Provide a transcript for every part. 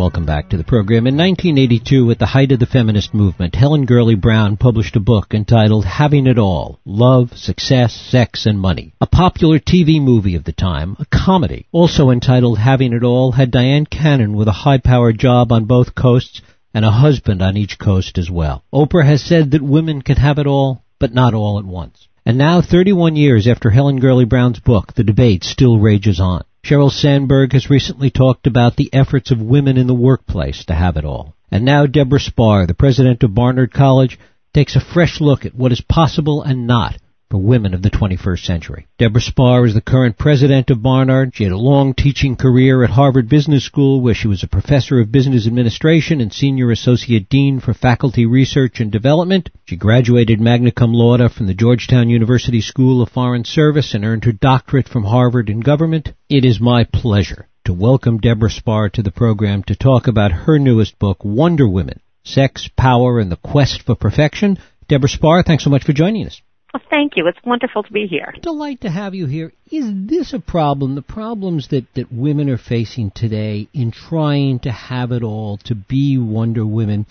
welcome back to the program. In 1982, at the height of the feminist movement, Helen Gurley Brown published a book entitled Having It All Love, Success, Sex, and Money. A popular TV movie of the time, a comedy, also entitled Having It All, had Dyan Cannon with a high powered job on both coasts and a husband on each coast as well. Oprah has said that women can have it all, but not all at once. And now, 31 years after Helen Gurley Brown's book, the debate still rages on. Sheryl Sandberg has recently talked about the efforts of women in the workplace to have it all. And now Deborah Spar, the president of Barnard College, takes a fresh look at what is possible and not for women of the 21st century. Deborah Spar is the current president of Barnard. She had a long teaching career at Harvard Business School where she was a professor of business administration and senior associate dean for faculty research and development. She graduated magna cum laude from the Georgetown University School of Foreign Service and earned her doctorate from Harvard in government. It is my pleasure to welcome Deborah Spar to the program to talk about her newest book, Wonder Women, Sex, Power, and the Quest for Perfection. Deborah Spar, thanks so much for joining us. Well, thank you. It's wonderful to be here. Delight to have you here. Is this a problem? The problems that, that women are facing today in trying to have it all, to be Wonder Women,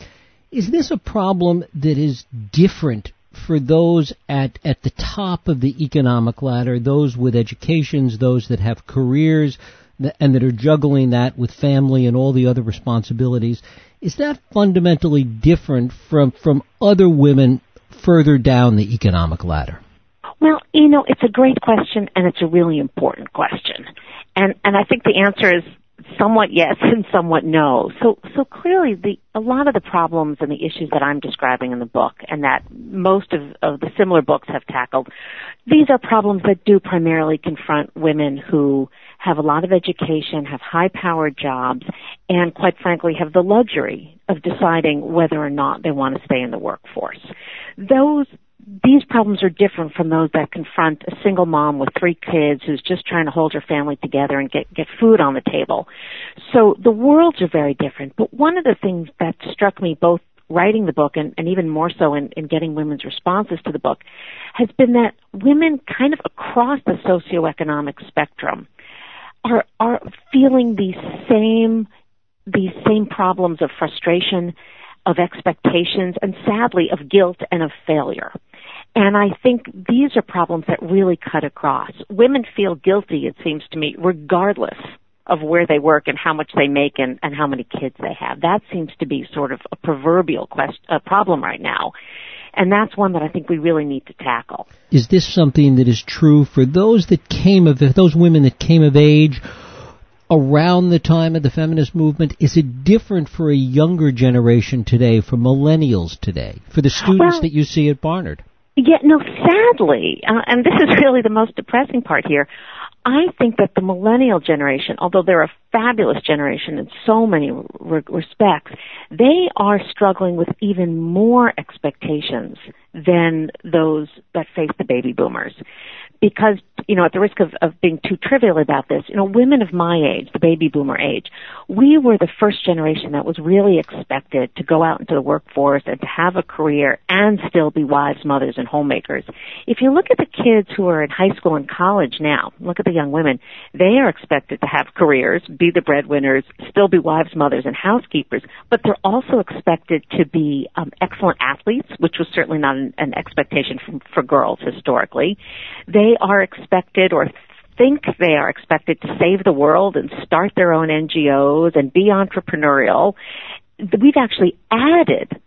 is this a problem that is different for those at, at the top of the economic ladder, those with educations, those that have careers, and that are juggling that with family and all the other responsibilities? Is that fundamentally different from, from other women further down the economic ladder? Well, you know, it's a great question and it's a really important question. And and I think the answer is somewhat yes and somewhat no. So so clearly the a lot of the problems and the issues that I'm describing in the book and that most of, of the similar books have tackled, these are problems that do primarily confront women who have a lot of education, have high powered jobs, and quite frankly have the luxury of deciding whether or not they want to stay in the workforce. Those these problems are different from those that confront a single mom with three kids who's just trying to hold her family together and get get food on the table. So the worlds are very different. But one of the things that struck me both writing the book and, and even more so in, in getting women's responses to the book has been that women kind of across the socioeconomic spectrum are are feeling these same these same problems of frustration, of expectations, and sadly of guilt and of failure. And I think these are problems that really cut across. Women feel guilty, it seems to me, regardless of where they work and how much they make and, and how many kids they have. That seems to be sort of a proverbial quest, a problem right now. And that's one that I think we really need to tackle. Is this something that is true for those that came of those women that came of age around the time of the feminist movement? Is it different for a younger generation today, for millennials today, for the students well, that you see at Barnard? Yeah, no, sadly, uh, and this is really the most depressing part here. I think that the millennial generation, although they're a fabulous generation in so many re- respects, they are struggling with even more expectations than those that face the baby boomers because, you know, at the risk of, of being too trivial about this, you know, women of my age, the baby boomer age, we were the first generation that was really expected to go out into the workforce and to have a career and still be wives, mothers, and homemakers. If you look at the kids who are in high school and college now, look at the young women, they are expected to have careers, be the breadwinners, still be wives, mothers, and housekeepers, but they're also expected to be um, excellent athletes, which was certainly not an, an expectation from, for girls historically. They they are expected or think they are expected to save the world and start their own NGOs and be entrepreneurial. We've actually added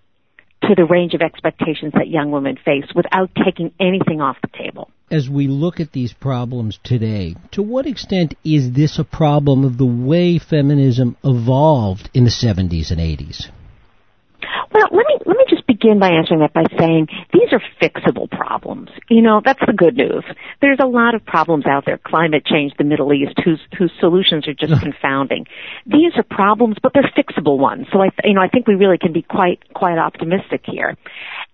to the range of expectations that young women face without taking anything off the table. As we look at these problems today, to what extent is this a problem of the way feminism evolved in the 70s and 80s? Well, let me let me just begin by answering that by saying these are fixable problems. You know, that's the good news. There's a lot of problems out there, climate change, the Middle East, whose whose solutions are just confounding. These are problems, but they're fixable ones. So I, you know, I think we really can be quite quite optimistic here.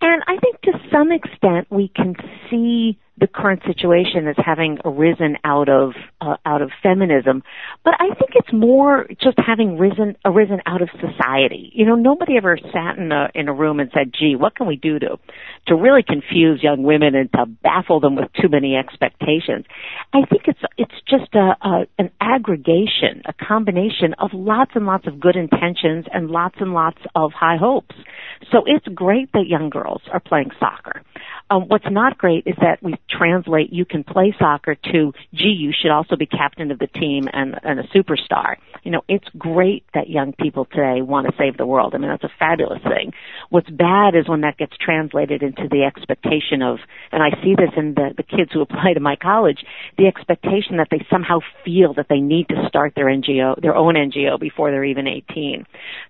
And I think to some extent we can see the current situation as having arisen out of uh, out of feminism, but I think it's more just having risen arisen out of society. You know, nobody ever sat in a in a room and said, "Gee, what can we do to to really confuse young women and to baffle them with too many expectations?" I think it's it's just a, a an aggregation, a combination of lots and lots of good intentions and lots and lots of high hopes. So it's great that young girls are playing soccer. Um, what's not great is that we translate you can play soccer to, gee, you should also be captain of the team and, and a superstar. You know, it's great that young people today want to save the world. I mean, that's a fabulous thing. What's bad is when that gets translated into the expectation of, and I see this in the, the kids who apply to my college, the expectation that they somehow feel that they need to start their NGO, their own NGO before they're even 18.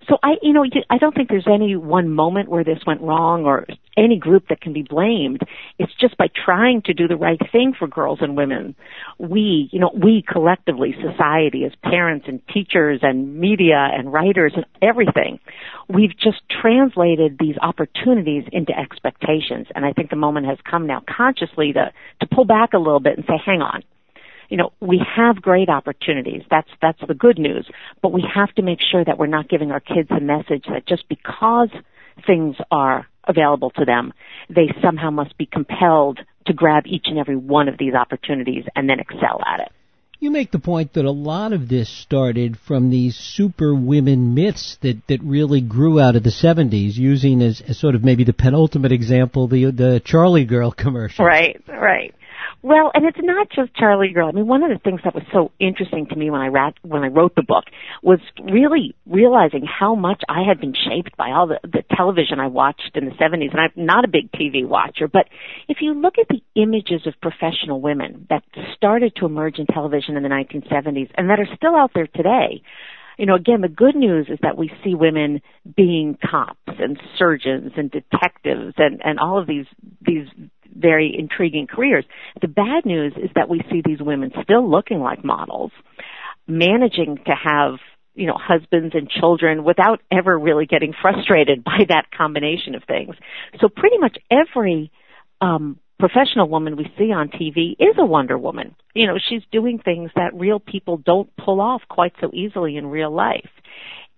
So I, you know, I don't think there's any one moment where this went wrong or any group that can be blamed. It's just by trying to do the right thing for girls and women. We, you know, we collectively, society as parents and teachers and media and writers and everything, we've just translated these opportunities into expectations. And I think the moment has come now consciously to, to pull back a little bit and say, hang on you know, we have great opportunities. That's, that's the good news. But we have to make sure that we're not giving our kids a message that just because things are available to them, they somehow must be compelled to grab each and every one of these opportunities and then excel at it. You make the point that a lot of this started from these super women myths that, that really grew out of the 70s, using as, as sort of maybe the penultimate example the the Charlie Girl commercial. Right, right. Well, and it's not just Charlie Girl. I mean, one of the things that was so interesting to me when I rat, when I wrote the book was really realizing how much I had been shaped by all the, the television I watched in the 70s. And I'm not a big TV watcher, but if you look at the images of professional women that started to emerge in television in the 1970s and that are still out there today, you know, again, the good news is that we see women being cops and surgeons and detectives and, and all of these, these very intriguing careers. The bad news is that we see these women still looking like models, managing to have you know, husbands and children without ever really getting frustrated by that combination of things. So pretty much every um, professional woman we see on TV is a Wonder Woman. You know, she's doing things that real people don't pull off quite so easily in real life.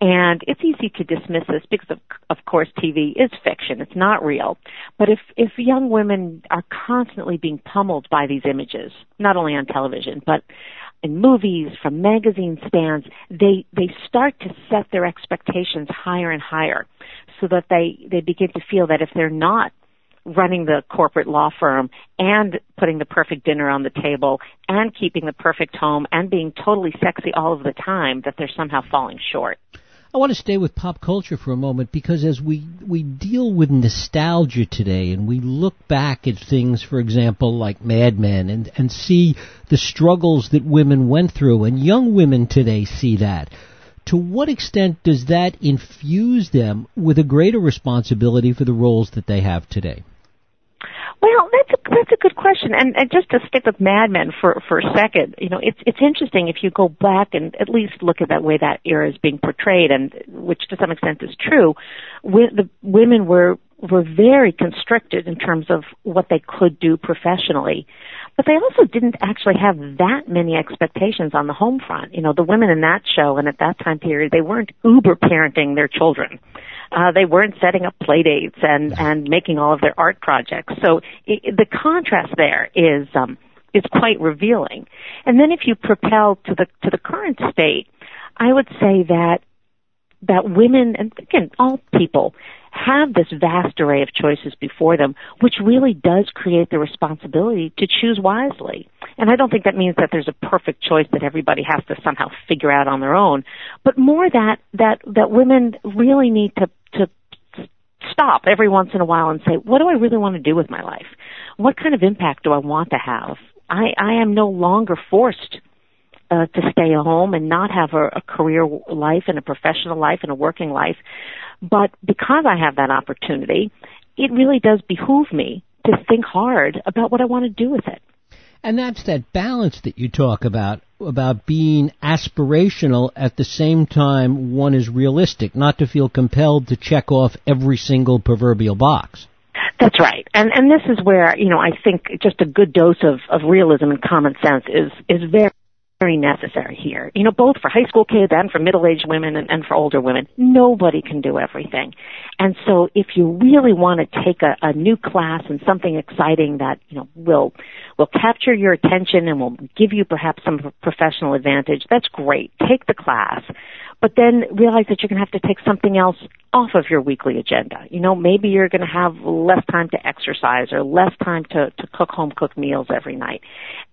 And it's easy to dismiss this because of, of course TV is fiction. It's not real. But if, if young women are constantly being pummeled by these images, not only on television, but in movies, from magazine stands, they, they start to set their expectations higher and higher so that they, they begin to feel that if they're not running the corporate law firm and putting the perfect dinner on the table and keeping the perfect home and being totally sexy all of the time that they're somehow falling short. I want to stay with pop culture for a moment because as we, we deal with nostalgia today and we look back at things, for example, like Mad Men and, and see the struggles that women went through and young women today see that, to what extent does that infuse them with a greater responsibility for the roles that they have today? Well, that's a that's a good question, and, and just to stick with Mad Men for for a second, you know, it's it's interesting if you go back and at least look at that way that era is being portrayed, and which to some extent is true. the women were were very constricted in terms of what they could do professionally. But they also didn't actually have that many expectations on the home front. You know, the women in that show and at that time period, they weren't uber parenting their children. Uh, they weren't setting up play dates and, and making all of their art projects. So it, the contrast there is, um, is quite revealing. And then if you propel to the, to the current state, I would say that that women and again all people have this vast array of choices before them, which really does create the responsibility to choose wisely. And I don't think that means that there's a perfect choice that everybody has to somehow figure out on their own, but more that that that women really need to to stop every once in a while and say, what do I really want to do with my life? What kind of impact do I want to have? I, I am no longer forced uh, to stay at home and not have a, a career life and a professional life and a working life. But because I have that opportunity, it really does behoove me to think hard about what I want to do with it. And that's that balance that you talk about, about being aspirational at the same time one is realistic, not to feel compelled to check off every single proverbial box. That's right. And and this is where, you know, I think just a good dose of, of realism and common sense is is very very necessary here. You know, both for high school kids and for middle-aged women and, and for older women. Nobody can do everything. And so if you really want to take a, a new class and something exciting that, you know, will, will capture your attention and will give you perhaps some professional advantage, that's great. Take the class but then realize that you're going to have to take something else off of your weekly agenda. You know, maybe you're going to have less time to exercise or less time to, to cook home cooked meals every night.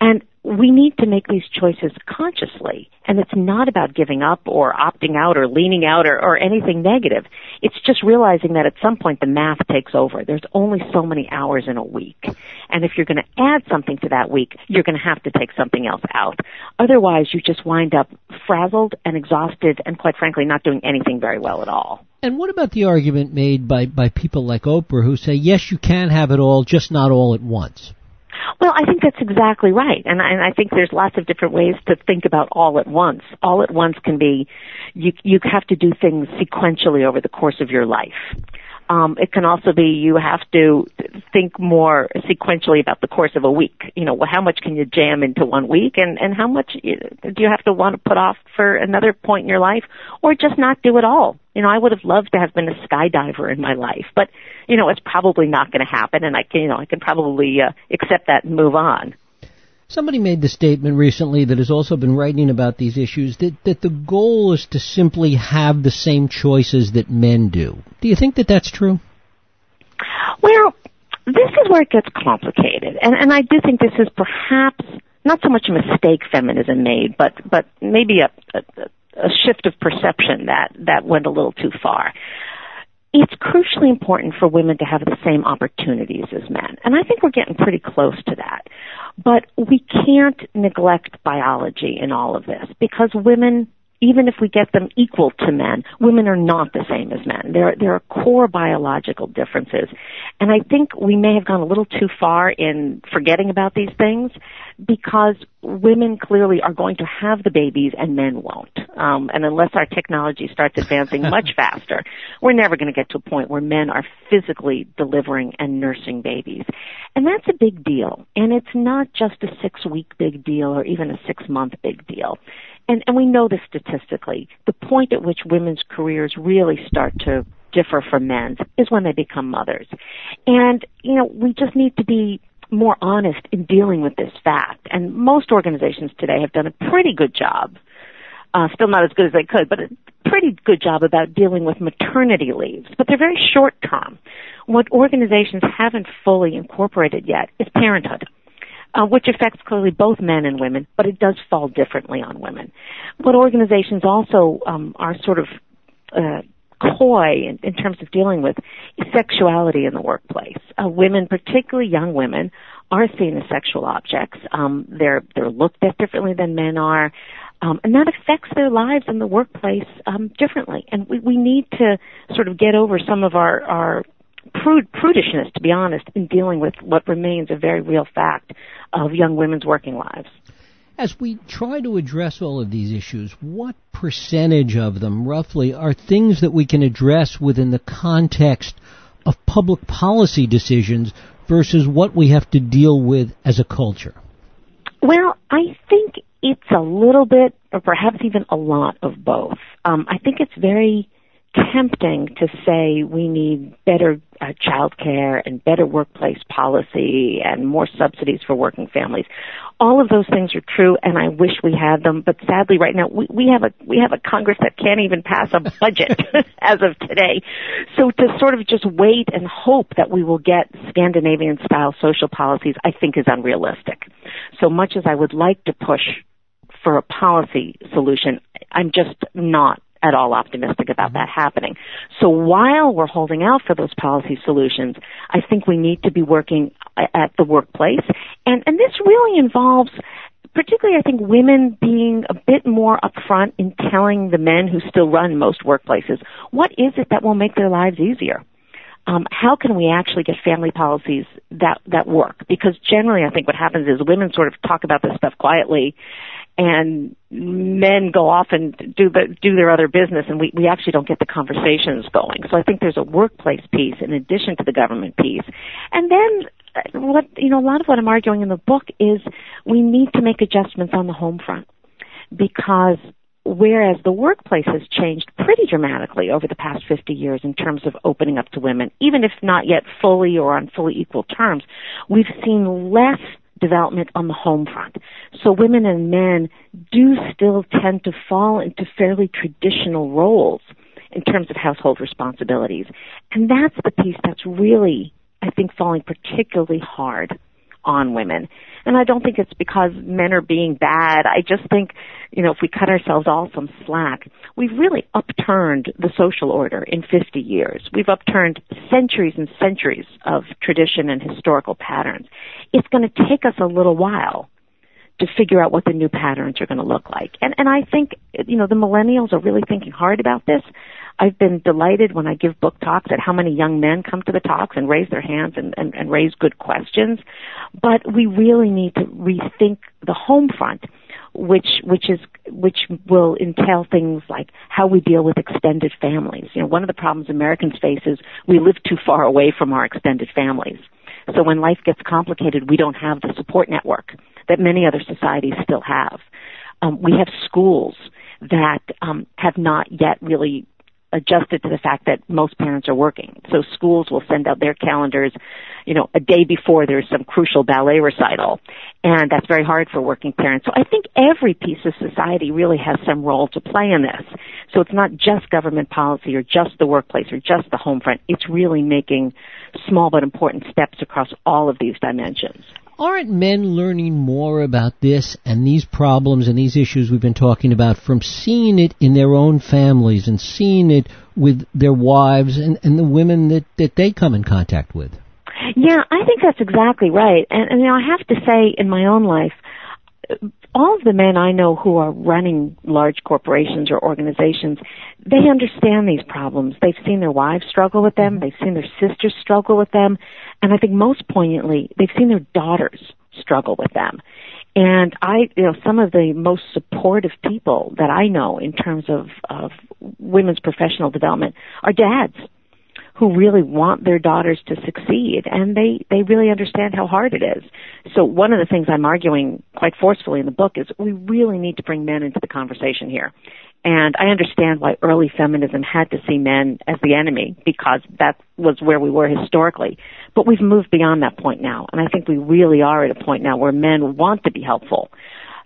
And we need to make these choices consciously. And it's not about giving up or opting out or leaning out or, or anything negative. It's just realizing that at some point the math takes over. There's only so many hours in a week. And if you're going to add something to that week, you're going to have to take something else out. Otherwise, you just wind up frazzled and exhausted and quite frankly not doing anything very well at all. And what about the argument made by, by people like Oprah who say, yes, you can have it all, just not all at once? Well, I think that's exactly right. And I, and I think there's lots of different ways to think about all at once. All at once can be, you, you have to do things sequentially over the course of your life. Um, it can also be you have to think more sequentially about the course of a week. You know, how much can you jam into one week, and and how much do you have to want to put off for another point in your life, or just not do it all? You know, I would have loved to have been a skydiver in my life, but you know, it's probably not going to happen, and I can you know I can probably uh, accept that and move on. Somebody made the statement recently that has also been writing about these issues that, that the goal is to simply have the same choices that men do. Do you think that that's true? Well, this is where it gets complicated, and, and I do think this is perhaps not so much a mistake feminism made, but but maybe a, a, a shift of perception that that went a little too far it's crucially important for women to have the same opportunities as men. And I think we're getting pretty close to that. But we can't neglect biology in all of this because women even if we get them equal to men, women are not the same as men. There, there are core biological differences. And I think we may have gone a little too far in forgetting about these things because women clearly are going to have the babies and men won't. Um, and unless our technology starts advancing much faster, we're never going to get to a point where men are physically delivering and nursing babies. And that's a big deal. And it's not just a six week big deal or even a six month big deal and, and we know this statistically, the point at which women's careers really start to differ from men's is when they become mothers. And, you know, we just need to be more honest in dealing with this fact. And most organizations today have done a pretty good job, uh, still not as good as they could, but a pretty good job about dealing with maternity leaves. But they're very short term. What organizations haven't fully incorporated yet is parenthood uh, which affects clearly both men and women, but it does fall differently on women. What organizations also um, are sort of uh, coy in, in, terms of dealing with sexuality in the workplace. Uh, women, particularly young women, are seen as sexual objects. Um, they're they're looked at differently than men are. Um, and that affects their lives in the workplace um, differently. And we, we need to sort of get over some of our, our prude, prudishness, to be honest, in dealing with what remains a very real fact of young women's working lives. As we try to address all of these issues, what percentage of them, roughly, are things that we can address within the context of public policy decisions versus what we have to deal with as a culture? Well, I think it's a little bit, or perhaps even a lot of both. Um, I think it's very tempting to say we need better uh, child care and better workplace policy and more subsidies for working families. All of those things are true and I wish we had them, but sadly right now we, we have a we have a Congress that can't even pass a budget as of today. So to sort of just wait and hope that we will get Scandinavian style social policies I think is unrealistic. So much as I would like to push for a policy solution, I'm just not at all optimistic about that happening. So while we're holding out for those policy solutions, I think we need to be working at the workplace. And, and this really involves particularly I think women being a bit more upfront in telling the men who still run most workplaces what is it that will make their lives easier. Um, how can we actually get family policies that that work? Because generally, I think what happens is women sort of talk about this stuff quietly, and men go off and do the, do their other business and we, we actually don't get the conversations going. So I think there's a workplace piece in addition to the government piece. And then uh, what, you know, a lot of what I'm arguing in the book is we need to make adjustments on the home front because whereas the workplace has changed pretty dramatically over the past 50 years in terms of opening up to women, even if not yet fully or on fully equal terms, we've seen less development on the home front. So women and men do still tend to fall into fairly traditional roles in terms of household responsibilities. And that's the piece that's really, I think, falling particularly hard on women. And I don't think it's because men are being bad. I just think, you know, if we cut ourselves all some slack, we've really upturned the social order in 50 years. We've upturned centuries and centuries of tradition and historical patterns. It's going to take us a little while to figure out what the new patterns are going to look like. And and I think you know the millennials are really thinking hard about this. I've been delighted when I give book talks at how many young men come to the talks and raise their hands and, and, and raise good questions. But we really need to rethink the home front, which which is which will entail things like how we deal with extended families. You know, one of the problems Americans face is we live too far away from our extended families. So when life gets complicated, we don't have the support network that many other societies still have. Um, we have schools that um, have not yet really adjusted to the fact that most parents are working. So schools will send out their calendars, you know, a day before there's some crucial ballet recital. And that's very hard for working parents. So I think every piece of society really has some role to play in this. So it's not just government policy or just the workplace or just the home front. It's really making small but important steps across all of these dimensions aren't men learning more about this and these problems and these issues we've been talking about from seeing it in their own families and seeing it with their wives and, and the women that, that they come in contact with? Yeah, I think that's exactly right. And, and you know, I have to say in my own life, all of the men I know who are running large corporations or organizations, they understand these problems. They've seen their wives struggle with them. They've seen their sisters struggle with them. And I think most poignantly, they've seen their daughters struggle with them. And I, you know, some of the most supportive people that I know in terms of, of women's professional development are dads who really want their daughters to succeed and they they really understand how hard it is. So one of the things i'm arguing quite forcefully in the book is we really need to bring men into the conversation here. And i understand why early feminism had to see men as the enemy because that was where we were historically. But we've moved beyond that point now and i think we really are at a point now where men want to be helpful.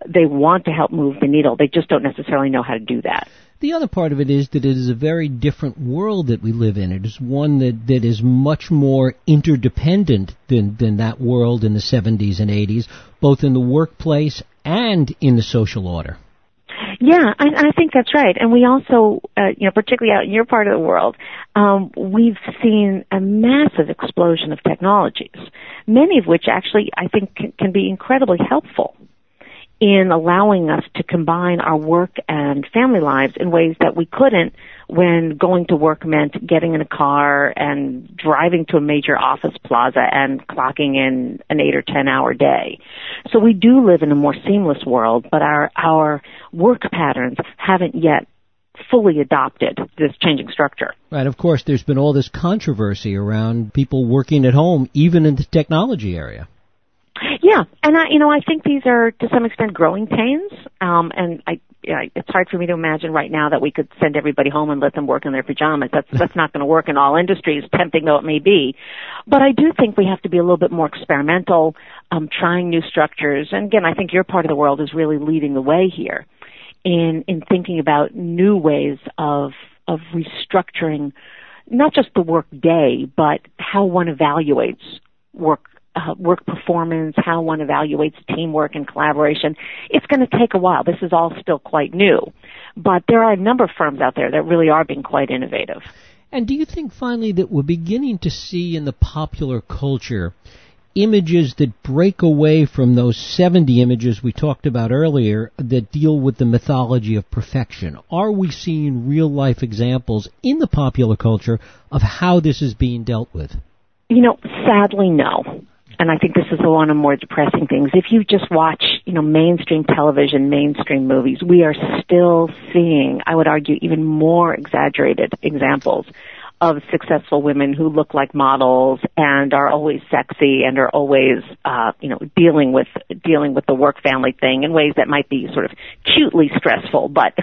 They want to help move the needle. They just don't necessarily know how to do that the other part of it is that it is a very different world that we live in. It is one that, that is much more interdependent than, than that world in the 70s and 80s, both in the workplace and in the social order. Yeah, I, I think that's right. And we also, uh, you know, particularly out in your part of the world, um, we've seen a massive explosion of technologies, many of which actually I think can, can be incredibly helpful in allowing us to combine our work and family lives in ways that we couldn't when going to work meant getting in a car and driving to a major office plaza and clocking in an eight or ten hour day. So we do live in a more seamless world, but our, our work patterns haven't yet fully adopted this changing structure. Right. Of course, there's been all this controversy around people working at home, even in the technology area. Yeah, and I, you know, I think these are to some extent growing pains. Um, and I, you know, it's hard for me to imagine right now that we could send everybody home and let them work in their pajamas. That's that's not going to work in all industries, tempting though it may be. But I do think we have to be a little bit more experimental, um, trying new structures. And again, I think your part of the world is really leading the way here in in thinking about new ways of of restructuring not just the work day, but how one evaluates work uh, work performance, how one evaluates teamwork and collaboration. It's going to take a while. This is all still quite new. But there are a number of firms out there that really are being quite innovative. And do you think finally that we're beginning to see in the popular culture images that break away from those 70 images we talked about earlier that deal with the mythology of perfection? Are we seeing real life examples in the popular culture of how this is being dealt with? You know, sadly, no. And I think this is one of the more depressing things. If you just watch, you know, mainstream television, mainstream movies, we are still seeing, I would argue, even more exaggerated examples of successful women who look like models and are always sexy and are always, uh, you know, dealing with dealing with the work family thing in ways that might be sort of cutely stressful, but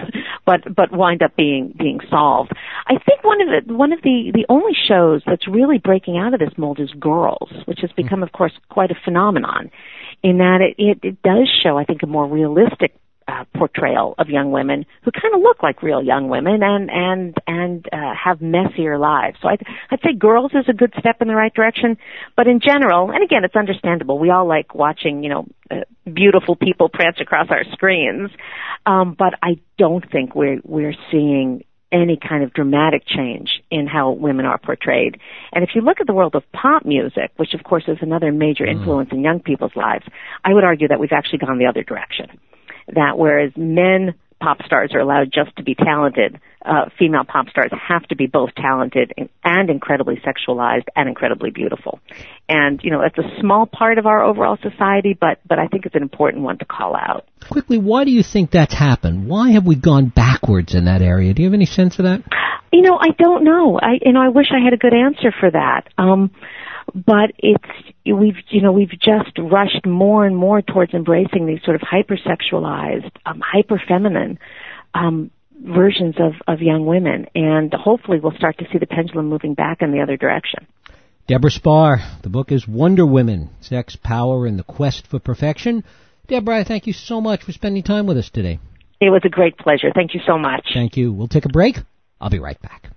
but but wind up being being solved. I think one of the one of the the only shows that's really breaking out of this mold is Girls, which has become, of course, quite a phenomenon. In that it, it, it does show, I think, a more realistic uh, portrayal of young women who kind of look like real young women and and and uh, have messier lives. So I'd, I'd say Girls is a good step in the right direction, but in general, and again, it's understandable. We all like watching, you know, uh, beautiful people prance across our screens, um, but I don't think we're we're seeing any kind of dramatic change in how women are portrayed. And if you look at the world of pop music, which of course is another major mm. influence mm. in young people's lives, I would argue that we've actually gone the other direction that whereas men pop stars are allowed just to be talented, uh, female pop stars have to be both talented and incredibly sexualized and incredibly beautiful. And, you know, it's a small part of our overall society, but, but I think it's an important one to call out. Quickly, why do you think that's happened? Why have we gone backwards in that area? Do you have any sense of that? You know, I don't know. I, you know, I wish I had a good answer for that. Um, but it's we've you know we've just rushed more and more towards embracing these sort of hypersexualized, um, hyper feminine um, versions of of young women, and hopefully we'll start to see the pendulum moving back in the other direction. Deborah Spar, the book is Wonder Women: Sex, Power, and the Quest for Perfection. Deborah, thank you so much for spending time with us today. It was a great pleasure. Thank you so much. Thank you. We'll take a break. I'll be right back.